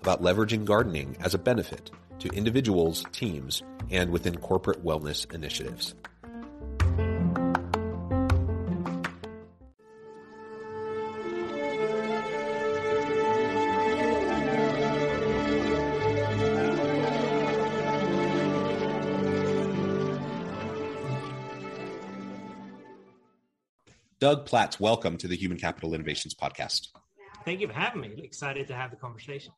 about leveraging gardening as a benefit to individuals, teams, and within corporate wellness initiatives. Doug Platts, welcome to the Human Capital Innovations Podcast. Thank you for having me. Excited to have the conversation.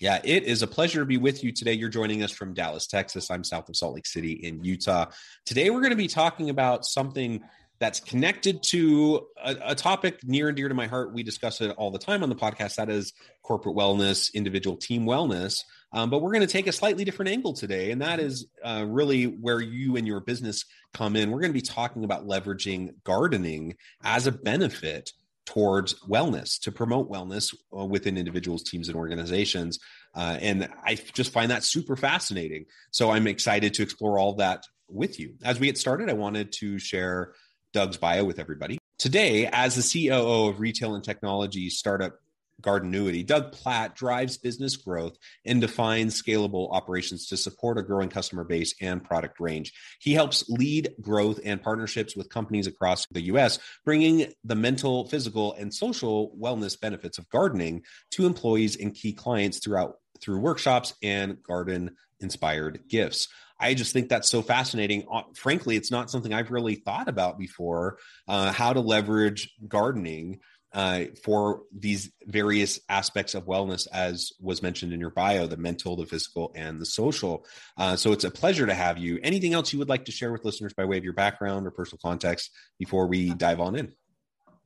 Yeah, it is a pleasure to be with you today. You're joining us from Dallas, Texas. I'm south of Salt Lake City in Utah. Today, we're going to be talking about something that's connected to a, a, topic near and dear to my heart. We discuss it all the time on the podcast. That is corporate wellness, individual team wellness. Um, but we're going to take a slightly different angle today, and that is uh, really where you and your business come in. We're going to be talking about leveraging gardening as a benefit towards wellness to promote wellness uh, within individuals teams and organizations. Uh, and i just find that super fascinating. So i'm excited to explore all that with you. As we get started i wanted to share doug's bio with everybody. Today as the coo of retail and technology startup Gardenuity. Doug Platts drives business growth and defines scalable operations to support a growing customer base and product range. He helps lead growth and partnerships with companies across the US, bringing the mental, physical, and social wellness benefits of gardening to employees and key clients throughout through workshops and garden inspired gifts. I just think that's so fascinating. Uh, frankly, it's not something I've really thought about before. Uh, how to leverage gardening uh, for these various aspects of wellness, as was mentioned in your bio the mental, the physical, and the social. Uh, so it's a pleasure to have you. Anything else you would like to share with listeners by way of your background or personal context before we dive on in?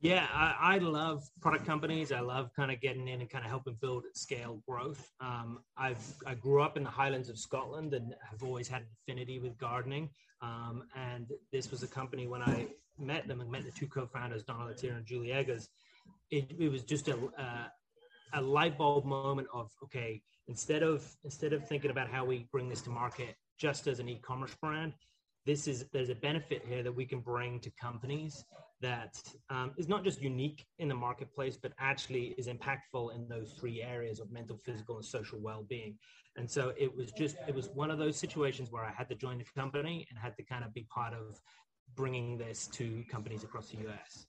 Yeah, I, I love product companies. I love kind of getting in and kind of helping build scale growth. Um, I've I grew up in the Highlands of Scotland and have always had an affinity with gardening. Um, and this was a company when I met them and met the two co-founders, Donald Latier and Julie Eggers it, it was just a, uh, a light bulb moment of okay instead of instead of thinking about how we bring this to market just as an e-commerce brand this is there's a benefit here that we can bring to companies that um, is not just unique in the marketplace but actually is impactful in those three areas of mental physical and social well-being. And so it was just it was one of those situations where i had to join the company and had to kind of be part of bringing this to companies across the us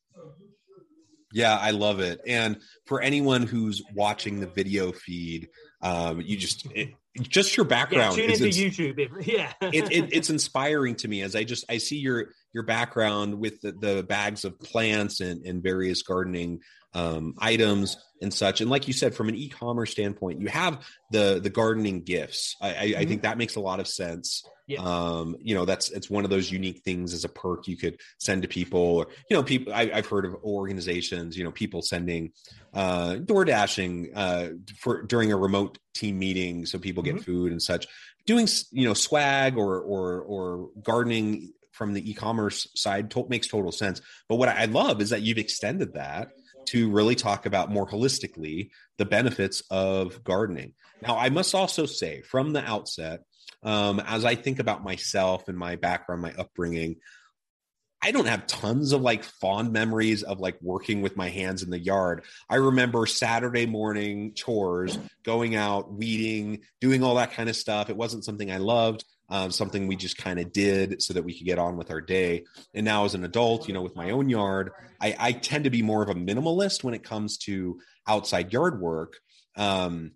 yeah, I love it. And for anyone who's watching the video feed, um, you just it, just your background. Yeah, tune into YouTube. Yeah, it, it, it's inspiring to me as I just I see your your background with the, the bags of plants and, and various gardening um, items and such. And like you said, from an e-commerce standpoint, you have the the gardening gifts. I, mm-hmm. I think that makes a lot of sense. Yeah. Um, you know, that's it's one of those unique things as a perk you could send to people. Or, you know, people I, have heard of organizations, you know, people sending uh, door dashing uh, for during a remote team meeting so people get mm-hmm. food and such. Doing you know swag or or or gardening from the e-commerce side to- makes total sense. But what I love is that you've extended that to really talk about more holistically the benefits of gardening. Now, I must also say from the outset, um, as I think about myself and my background, my upbringing, I don't have tons of like fond memories of like working with my hands in the yard. I remember Saturday morning chores, going out, weeding, doing all that kind of stuff. It wasn't something I loved. um, something we just kind of did so that we could get on with our day. And now, as an adult, you know, with my own yard, I, I tend to be more of a minimalist when it comes to outside yard work. Um,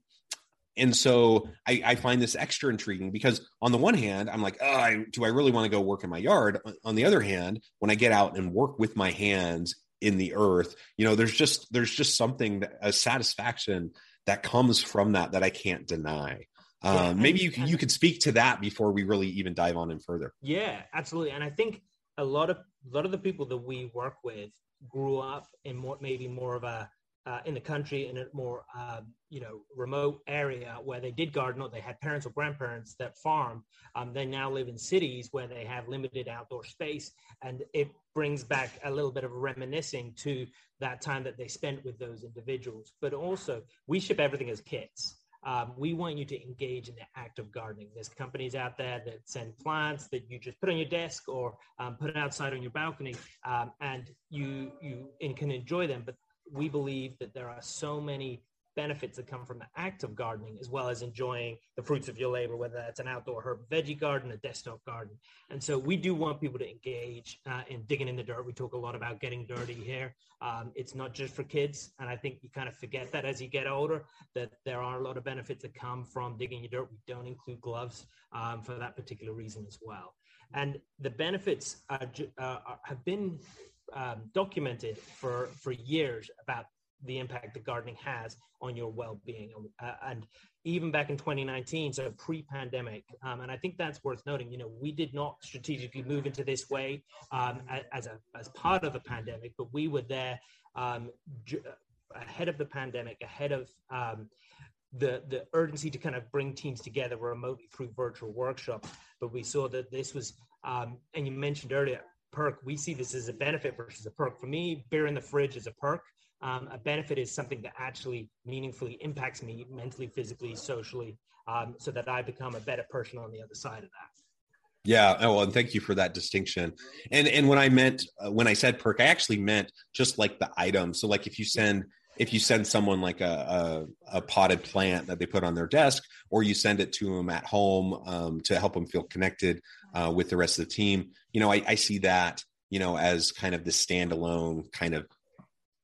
and so I, I, find this extra intriguing because on the one hand, I'm like, oh, I, do I really want to go work in my yard? On the other hand, when I get out and work with my hands in the earth, you know, there's just there's just something that, a satisfaction that comes from that that I can't deny. Um, yeah, maybe you can, you could speak to that before we really even dive on in further. Yeah, absolutely. And I think a lot of a lot of the people that we work with grew up in more maybe more of a uh, in the country in a more uh, you know remote area where they did garden or they had parents or grandparents that farmed um, they now live in cities where they have limited outdoor space and it brings back a little bit of reminiscing to that time that they spent with those individuals but also we ship everything as kits um, we want you to engage in the act of gardening. There's companies out there that send plants that you just put on your desk or um, put outside on your balcony, um, and you you can enjoy them. But we believe that there are so many benefits that come from the act of gardening as well as enjoying the fruits of your labor whether that's an outdoor herb veggie garden a desktop garden. And so we do want people to engage uh, in digging in the dirt. We talk a lot about getting dirty here. Um, it's not just for kids and i think you kind of forget that as you get older that there are a lot of benefits that come from digging your dirt. We don't include gloves um, for that particular reason as well. And the benefits are, uh, have been um, documented for for years about the impact that gardening has on your well-being. Uh, and even back in 2019 so pre-pandemic um, and i think that's worth noting you know we did not strategically move into this way um, as a as part of the pandemic but we were there um, j- ahead of the pandemic ahead of um, the the urgency to kind of bring teams together remotely through virtual workshops. But we saw that this was um, and you mentioned earlier perk. We see this as a benefit versus a perk. For me, beer in the fridge is a perk. Um, a benefit is something that actually meaningfully impacts me mentally, physically, socially, um, so that I become a better person on the other side of that. Yeah, oh, well, and thank you for that distinction. And and when I meant uh, when I said perk, I actually meant just like the item. So like if you send if you send someone like a, a, a, potted plant that they put on their desk, or you send it to them at home um, to help them feel connected uh, with the rest of the team, you know, I, I, see that, you know, as kind of the standalone kind of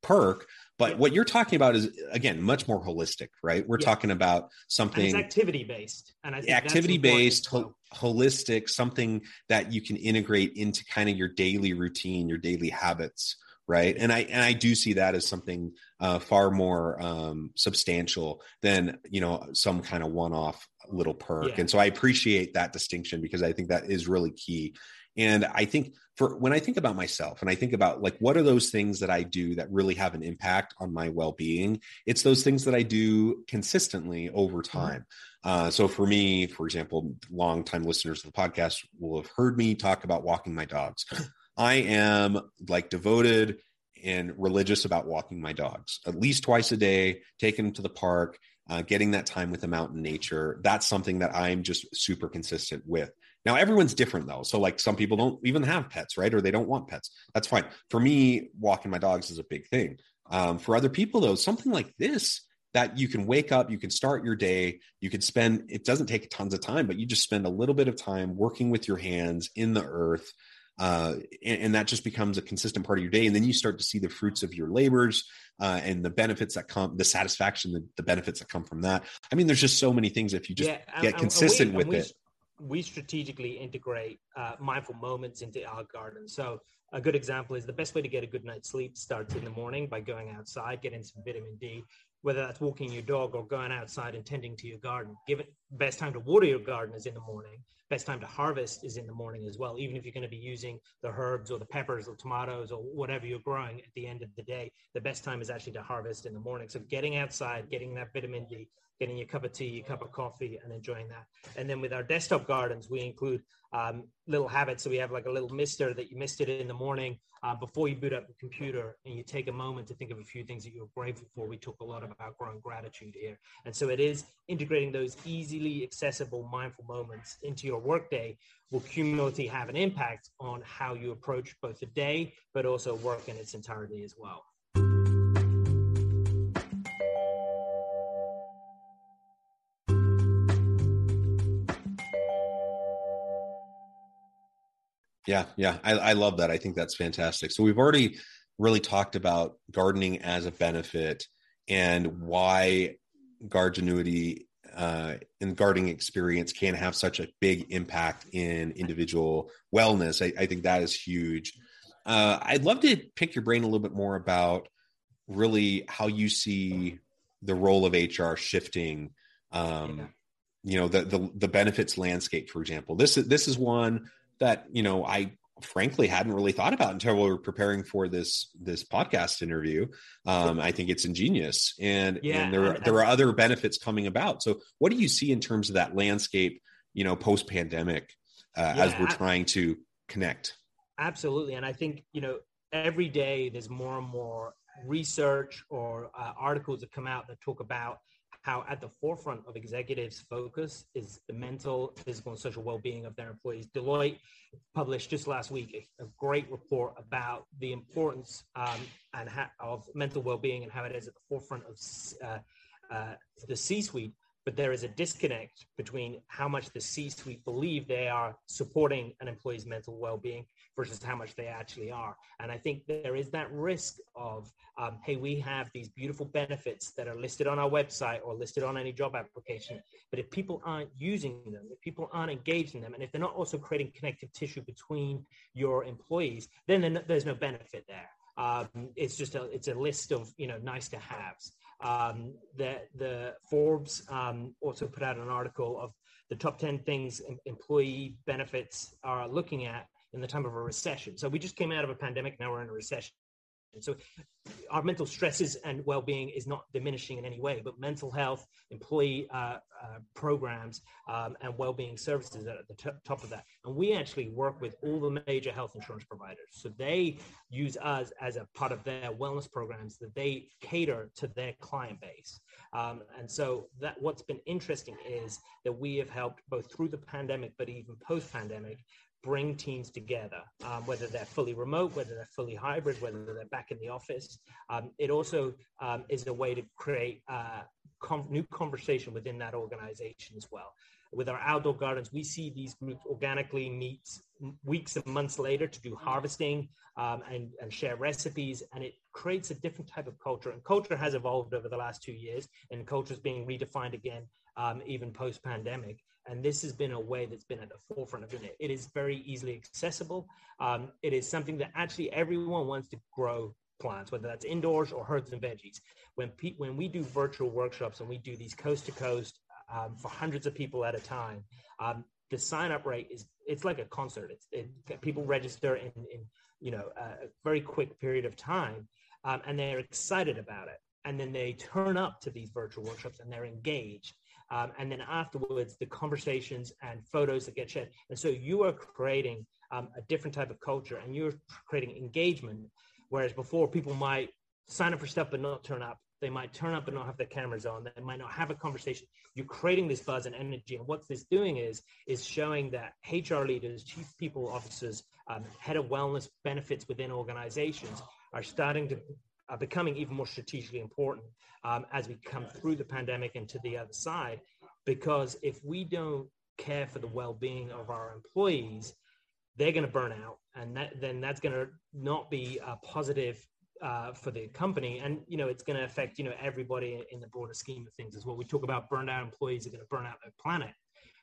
perk. But what you're talking about is again much more holistic, right? We're yeah. talking about something activity based, and I activity based, ho- holistic, something that you can integrate into kind of your daily routine, your daily habits right and i and i do see that as something uh, far more um, substantial than you know some kind of one-off little perk. Yeah. and so i appreciate that distinction because i think that is really key. And i think for when i think about myself and i think about like what are those things that i do that really have an impact on my well-being? It's those things that i do consistently over mm-hmm. time. Uh, so for me for example long time listeners of the podcast will have heard me talk about walking my dogs. I am like devoted and religious about walking my dogs at least twice a day, taking them to the park, uh, getting that time with them out in nature. That's something that I'm just super consistent with. Now, everyone's different though. So, like, some people don't even have pets, right? Or they don't want pets. That's fine. For me, walking my dogs is a big thing. Um, for other people, though, something like this that you can wake up, you can start your day, you can spend, it doesn't take tons of time, but you just spend a little bit of time working with your hands in the earth uh, and, and, that just becomes a consistent part of your day. And then you start to see the fruits of your labors uh, and the benefits that come the satisfaction the, the, benefits that come from that. I mean there's just so many things if you just yeah, get and, consistent we, with we, it. we strategically integrate uh, mindful moments into our garden. So a good example is the best way to get a good night's sleep starts in the morning by going outside getting some vitamin d whether that's walking your dog or going outside and tending to your garden. Give it best time to water your garden is in the morning. Best time to harvest is in the morning as well. Even if you're going to be using the herbs or the peppers or tomatoes or whatever you're growing at the end of the day, the best time is actually to harvest in the morning. So getting outside, getting that vitamin D, getting your cup of tea, your cup of coffee, and enjoying that. And then with our desktop gardens, we include um, little habits. So we have like a little mister that you missed it in the morning uh, before you boot up the computer, and you take a moment to think of a few things that you're grateful for. We talk a lot about growing gratitude here, and so it is integrating those easily accessible mindful moments into your workday will cumulatively have an impact on how you approach both the day, but also work in its entirety as well. Yeah, yeah, I, I love that. I think that's fantastic. So we've already really talked about gardening as a benefit and why Gardenuity uh, and gardening experience can have such a big impact in individual wellness. I, I think that is huge. Uh, I'd love to pick your brain a little bit more about really how you see the role of HR shifting. Um. You know, the, the the benefits landscape, for example. This is this is one that you know I frankly hadn't really thought about until we were preparing for this this podcast interview. Um, I think it's ingenious, and yeah, and there are, there are other benefits coming about. So, what do you see in terms of that landscape? You know, post pandemic, uh, yeah, as we're trying to connect. Absolutely, and I think you know every day there's more and more research or uh, articles that come out that talk about how at the forefront of executives' focus is the mental, physical, and social well-being of their employees. Deloitte published just last week a, a great report about the importance um, and ha- of mental well-being and how it is at the forefront of uh, uh, the C-suite but there is a disconnect between how much the C-suite believe they are supporting an employee's mental well-being versus how much they actually are. And I think there is that risk of, um, hey, we have these beautiful benefits that are listed on our website or listed on any job application, but if people aren't using them, if people aren't engaging them, and if they're not also creating connective tissue between your employees, then there's no benefit there. Um, it's just a it's a list of you know nice to haves. Um, the, the Forbes um, also put out an article of the top 10 things employee benefits are looking at in the time of a recession. So we just came out of a pandemic, now we're in a recession. So our mental stresses and well-being is not diminishing in any way, but mental health, employee uh, uh, programs, um, and well-being services are at the t- top of that. And we actually work with all the major health insurance providers. So they use us as a part of their wellness programs that they cater to their client base. Um, and so that what's been interesting is that we have helped both through the pandemic, but even post-pandemic, bring teams together, um, whether they're fully remote, whether they're fully hybrid, whether they're back in the office. Um, it also um, is a way to create uh, new conversation within that organization as well. With our outdoor gardens, we see these groups organically meet weeks and months later to do harvesting um, and, and share recipes, and it creates a different type of culture. And culture has evolved over the last two years, and culture is being redefined again, um, even post pandemic. And this has been a way that's been at the forefront of it. It is very easily accessible. Um, it is something that actually everyone wants to grow plants, whether that's indoors or herbs and veggies. When pe- when we do virtual workshops and we do these coast to coast um, for hundreds of people at a time, um, the sign up rate is it's like a concert. It's it, people register in, in you know a very quick period of time, um, and they're excited about it. And then they turn up to these virtual workshops and they're engaged um, and then afterwards the conversations and photos that get shared. And so you are creating um, a different type of culture and you're creating engagement. Whereas before people might sign up for stuff but not turn up. They might turn up but not have their cameras on. They might not have a conversation. You're creating this buzz and energy. And what this doing is is showing that hr leaders chief people officers um, head of wellness benefits within organizations are starting to are becoming even more strategically important um, as we come through the pandemic and to the other side. Because if we don't care for the well-being of our employees, they're going to burn out, and that, then that's going to not be a positive uh, for the company, and you know it's going to affect you know everybody in the broader scheme of things as well. We talk about burned out employees are going to burn out their planet,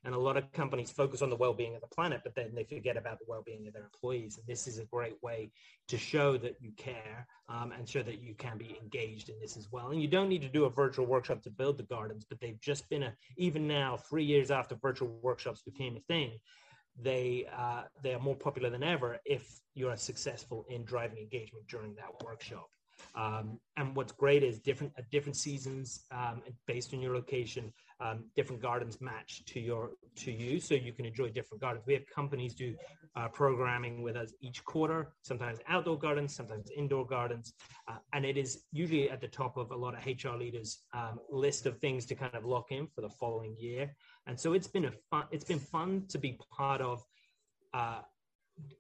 and a lot of companies focus on the well-being of the planet, but then they forget about the well-being of their employees. And this is a great way to show that you care um, and show that you can be engaged in this as well. And you don't need to do a virtual workshop to build the gardens, but they've just been a even now, three years after virtual workshops became a thing. They uh, they are more popular than ever if you are successful in driving engagement during that workshop. Um, and what's great is different at different seasons, um, based on your location, um, different gardens match to your to you, so you can enjoy different gardens. We have companies do uh, programming with us each quarter, sometimes outdoor gardens, sometimes indoor gardens, uh, and it is usually at the top of a lot of HR leaders' um, list of things to kind of lock in for the following year. And so it's been a fun. It's been fun to be part of. Uh,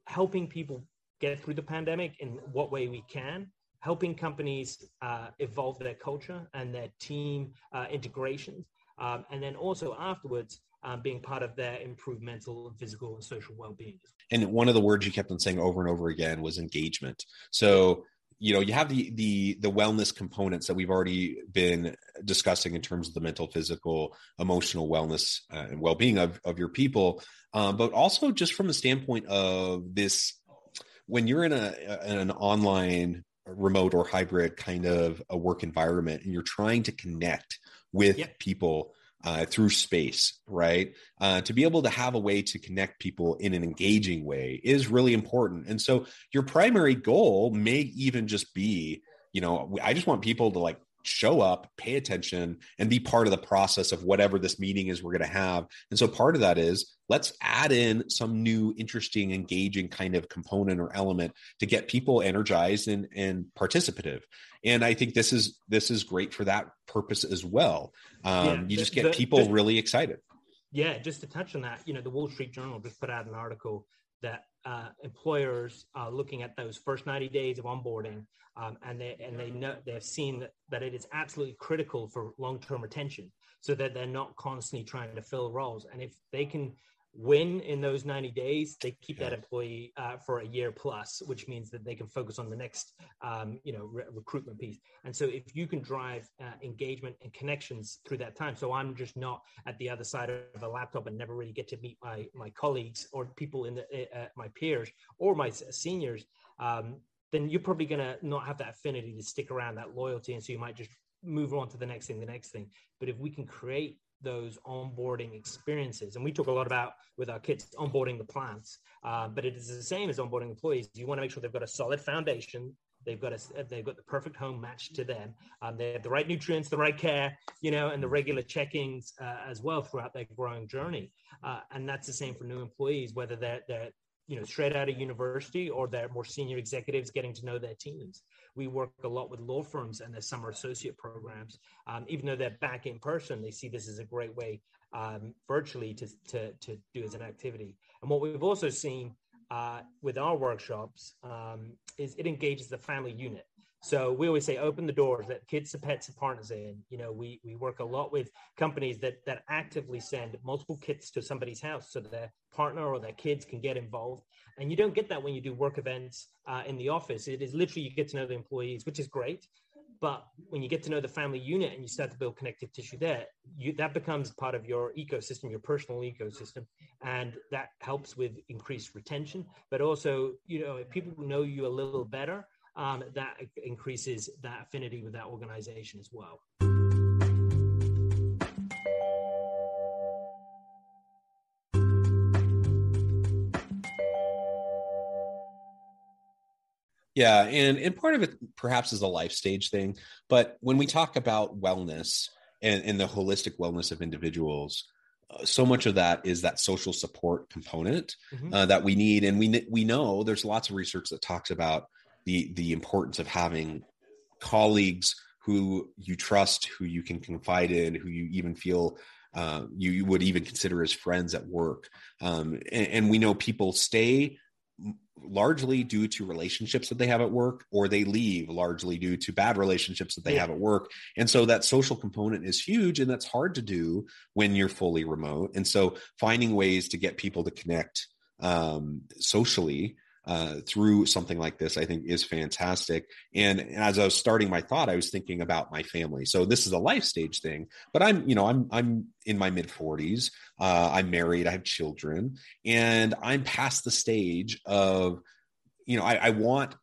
helping people get through the pandemic in what way we can helping companies uh, evolve their culture and their team uh, integrations. Um, and then also afterwards, um, being part of their improved mental and physical and social well-being. And one of the words you kept on saying over and over again was engagement. So you know you have the the the wellness components that we've already been discussing in terms of the mental physical emotional wellness uh, and well-being of, of your people um, but also just from the standpoint of this when you're in a an online remote or hybrid kind of a work environment and you're trying to connect with yep. people uh, through space, right? Uh, to be able to have a way to connect people in an engaging way is really important. And so your primary goal may even just be, you know, I just want people to like show up, pay attention, and be part of the process of whatever this meeting is we're going to have. And so part of that is let's add in some new, interesting, engaging kind of component or element to get people energized and, and participative. And I think this is this is great for that purpose as well. Um, yeah, you just get the, people just, really excited. Yeah, just to touch on that, you know, the Wall Street Journal just put out an article that uh, employers are looking at those first 90 days of onboarding um, and they and they know they've seen that, that it is absolutely critical for long-term retention so that they're not constantly trying to fill roles. And if they can win in those 90 days they keep that employee uh, for a year plus which means that they can focus on the next um, you know re- recruitment piece. And so if you can drive uh, engagement and connections through that time so i'm just not at the other side of a laptop and never really get to meet my my colleagues or people in the uh, my peers or my seniors um, then you're probably going to not have that affinity to stick around that loyalty. And so you might just move on to the next thing the next thing. But if we can create those onboarding experiences. And we talk a lot about with our kids onboarding the plants, uh, but it is the same as onboarding employees. You want to make sure they've got a solid foundation. They've got a, they've got the perfect home matched to them. Um, they have the right nutrients, the right care, you know, and the regular checkings uh, as well throughout their growing journey. Uh, and that's the same for new employees, whether they're they're you know straight out of university or they're more senior executives getting to know their teams we work a lot with law firms and their summer associate programs. Um, even though they're back in person, they see this as a great way um, virtually to, to, to do as an activity. And what we've also seen uh, with our workshops um, is it engages the family unit. So we always say open the doors, let kids and pets and partners in. You know, we we work a lot with companies that that actively send multiple kits to somebody's house so that their partner or their kids can get involved. And you don't get that when you do work events uh, in the office. It is literally you get to know the employees, which is great. But when you get to know the family unit and you start to build connective tissue there, you, that becomes part of your ecosystem, your personal ecosystem, and that helps with increased retention. But also, you know, if people know you a little better, um, that increases that affinity with that organization as well. Yeah, and and part of it perhaps is a life stage thing, but when we talk about wellness and, and the holistic wellness of individuals, uh, so much of that is that social support component mm-hmm. uh, that we need, and we we know there's lots of research that talks about the the importance of having colleagues who you trust, who you can confide in, who you even feel uh, you, you, would even consider as friends at work. Um, and, and, we know people stay largely due to relationships that they have at work, or they leave largely due to bad relationships that they yeah. have at work. And so that social component is huge, and that's hard to do when you're fully remote. And so finding ways to get people to connect um, socially uh, through something like this, I think is fantastic. And as I was starting my thought, I was thinking about my family. So this is a life stage thing, but I'm, you know, I'm, I'm in my mid forties. Uh, I'm married. I have children and I'm past the stage of, you know, I, I want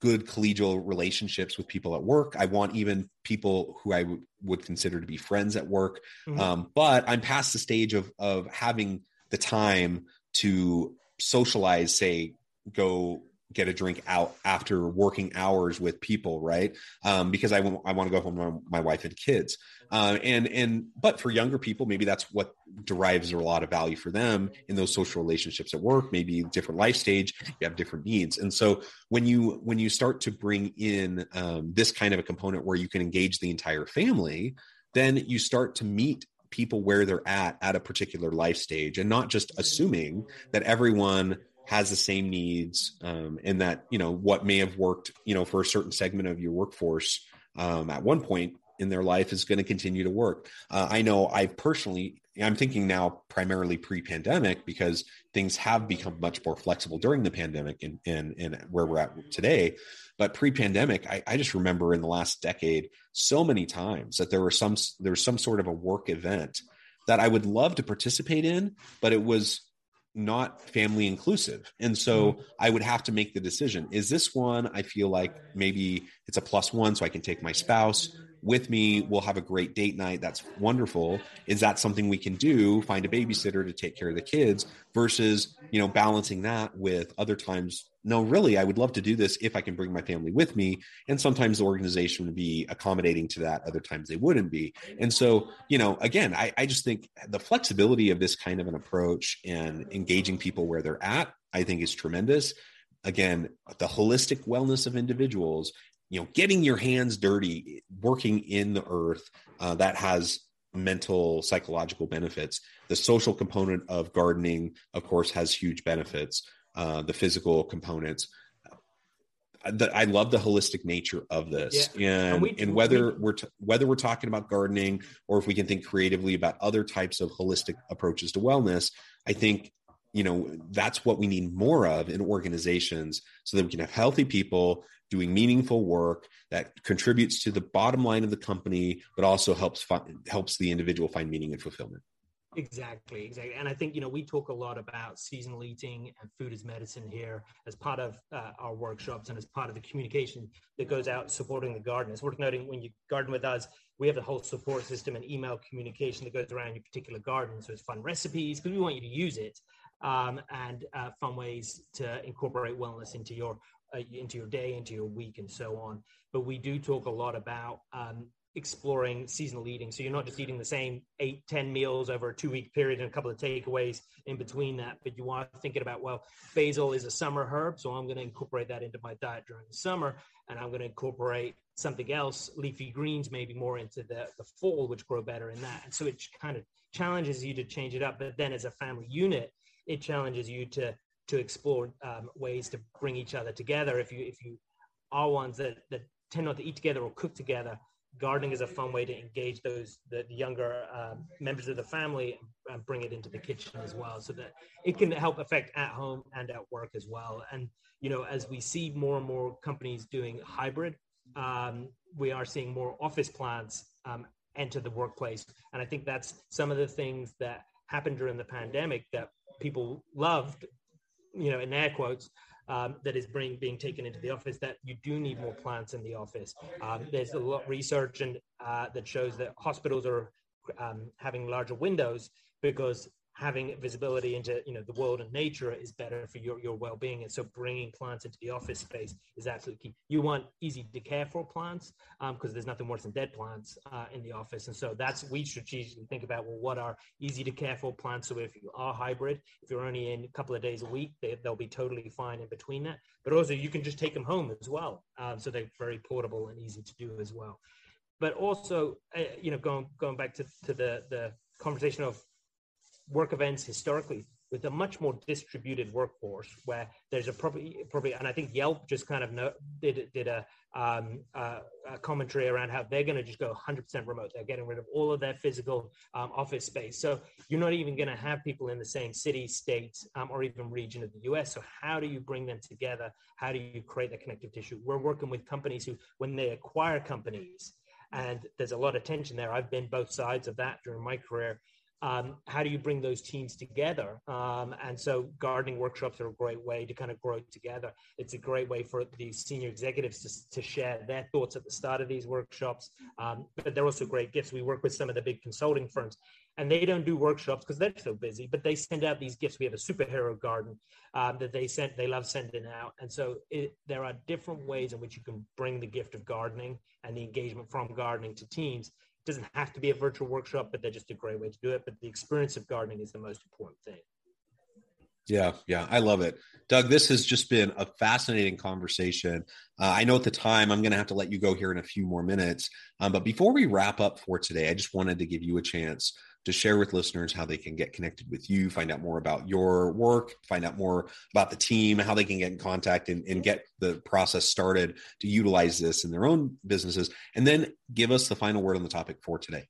good collegial relationships with people at work. I want even people who I w- would consider to be friends at work. Mm-hmm. Um, but I'm past the stage of, of having the time to socialize, say, go get a drink out after working hours with people, right? Um, because I, w- I want to go home with my, wife and kids. Uh, and and but for younger people, maybe that's what derives a lot of value for them in those social relationships at work. Maybe different life stage, you have different needs, and so when you when you start to bring in um, this kind of a component where you can engage the entire family, then you start to meet people where they're at at a particular life stage and not just assuming that everyone has the same needs um, and that you know what may have worked you know for a certain segment of your workforce um, at one point in their life is going to continue to work. Uh, i know i've personally I'm thinking now primarily pre-pandemic because things have become much more flexible during the pandemic and and, and where we're at today. But pre-pandemic, I, I just remember in the last decade so many times that there were some there was some sort of a work event that I would love to participate in, but it was not family inclusive. And so mm-hmm. I would have to make the decision. Is this one I feel like maybe it's a plus one so I can take my spouse with me. We'll have a great date night. That's wonderful. Is that something we can do? Find a babysitter to take care of the kids versus, you know, balancing that with other times. No, really, I would love to do this if I can bring my family with me. And sometimes the organization would be accommodating to that. Other times they wouldn't be. And so, you know, again, I, I just think the flexibility of this kind of an approach and engaging people where they're at, I think is tremendous again the holistic wellness of individuals you know getting your hands dirty working in the earth uh, that has mental psychological benefits. The social component of gardening of course has huge benefits uh, the physical components. Uh, the, I love the holistic nature of this, yeah. and and, we, and whether we, are t- whether we're talking about gardening or if we can think creatively about other types of holistic approaches to wellness, I think you know that's what we need more of in organizations so that we can have healthy people doing meaningful work that contributes to the bottom line of the company, but also helps helps the individual find meaning and fulfillment. Exactly, exactly. And I think, you know, we talk a lot about seasonal eating and food as medicine here as part of uh, our workshops and as part of the communication that goes out supporting the garden. It's worth noting when you garden with us, we have a whole support system and email communication that goes around your particular garden. So it's fun recipes because we want you to use it um, and uh, fun ways to incorporate wellness into your uh, into your day, into your week, and so on. But we do talk a lot about um, exploring seasonal eating. So you're not just eating the same eight, ten meals over a two week period and a couple of takeaways in between that, but you are thinking about, well, basil is a summer herb. So I'm going to incorporate that into my diet during the summer. And I'm going to incorporate something else, leafy greens, maybe more into the, the fall, which grow better in that. And so it kind of challenges you to change it up. But then as a family unit, it challenges you to to explore um, ways to bring each other together. If you if you are ones that that tend not to eat together or cook together, gardening is a fun way to engage those the, younger um, members of the family and bring it into the kitchen as well, so that it can help affect at home and at work as well. And you know, as we see more and more companies doing hybrid, um, we are seeing more office plants um, enter the workplace, and I think that's some of the things that happened during the pandemic that people loved you know, in air quotes, um, that is being, being taken into the office that you do need more plants in the office. Um, there's a lot of research and uh, that shows that hospitals are um, having larger windows because having visibility into you know the world and nature is better for your, your well-being. And so bringing plants into the office space is absolutely key. You want easy to care for plants because um, there's nothing worse than dead plants uh, in the office. And so that's we strategically think about well what are easy to care for plants? So if you are hybrid if you're only in a couple of days a week they, will be totally fine in between that. But also you can just take them home as well um, so they're very portable and easy to do as well. But also uh, you know going going back to, to the the conversation of work events historically with a much more distributed workforce where there's a probably probably and I think Yelp just kind of know, did did a, um, a commentary around how they're going to just go 100% remote. They're getting rid of all of their physical um, office space. So you're not even going to have people in the same city, state, um, or even region of the U.S. So how do you bring them together? How do you create that connective tissue? We're working with companies who, when they acquire companies, and there's a lot of tension there. I've been both sides of that during my career um, how do you bring those teams together? Um, and so gardening workshops are a great way to kind of grow together. It's a great way for these senior executives to, to share their thoughts at the start of these workshops. Um, but they're also great gifts. We work with some of the big consulting firms and they don't do workshops because they're so busy, but they send out these gifts. We have a superhero garden um, that they sent, they love sending out. And so it, there are different ways in which you can bring the gift of gardening and the engagement from gardening to teams doesn't have to be a virtual workshop, but they're just a great way to do it. But the experience of gardening is the most important thing. Yeah, yeah, I love it. Doug, this has just been a fascinating conversation. Uh, I know at the time I'm going to have to let you go here in a few more minutes. Um, but before we wrap up for today, I just wanted to give you a chance to share with listeners how they can get connected with you, find out more about your work, find out more about the team, how they can get in contact and, and get the process started to utilize this in their own businesses, and then give us the final word on the topic for today.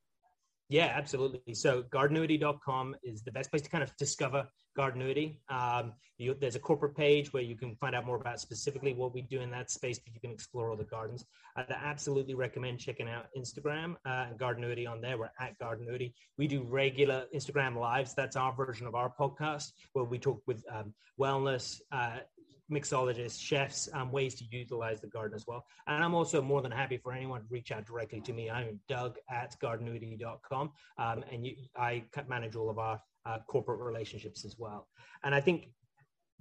Yeah, absolutely. So gardenuity.com is the best place to kind of discover Gardenuity. Um, you, there's a corporate page where you can find out more about specifically what we do in that space, but you can explore all the gardens. I'd absolutely recommend checking out Instagram uh, and Gardenuity on there. We're at Gardenuity. We do regular Instagram lives. That's our version of our podcast where we talk with um, wellness, uh, mixologists, chefs, um, ways to utilize the garden as well. And I'm also more than happy for anyone to reach out directly to me. I'm Doug at gardenuity.com. Um, and you, I manage all of our uh, corporate relationships as well. And I think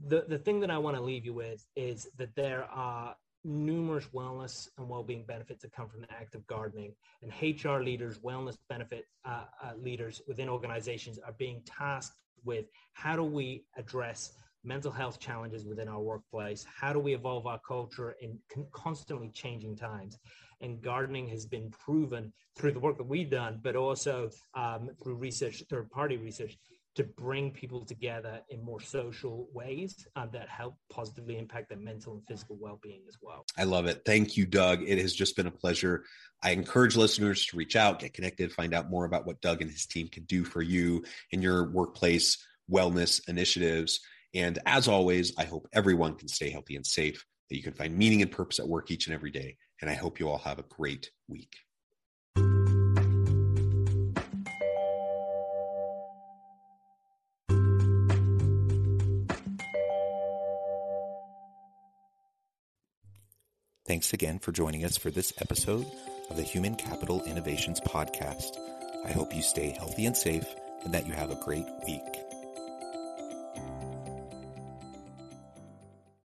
the, the thing that I want to leave you with is that there are numerous wellness and well-being benefits that come from the act of gardening and hr leaders wellness benefit uh, uh, leaders within organizations are being tasked with how do we address mental health challenges within our workplace? How do we evolve our culture in constantly changing times? And gardening has been proven through the work that we've done, but also um, through research, third party research, to bring people together in more social ways um, that help positively impact their mental and physical well being as well. I love it. Thank you, Doug. It has just been a pleasure. I encourage listeners to reach out, get connected, find out more about what Doug and his team can do for you in your workplace wellness initiatives. And as always, I hope everyone can stay healthy and safe, that you can find meaning and purpose at work each and every day. And I hope you all have a great week. Thanks again for joining us for this episode of the Human Capital Innovations Podcast. I hope you stay healthy and safe and that you have a great week.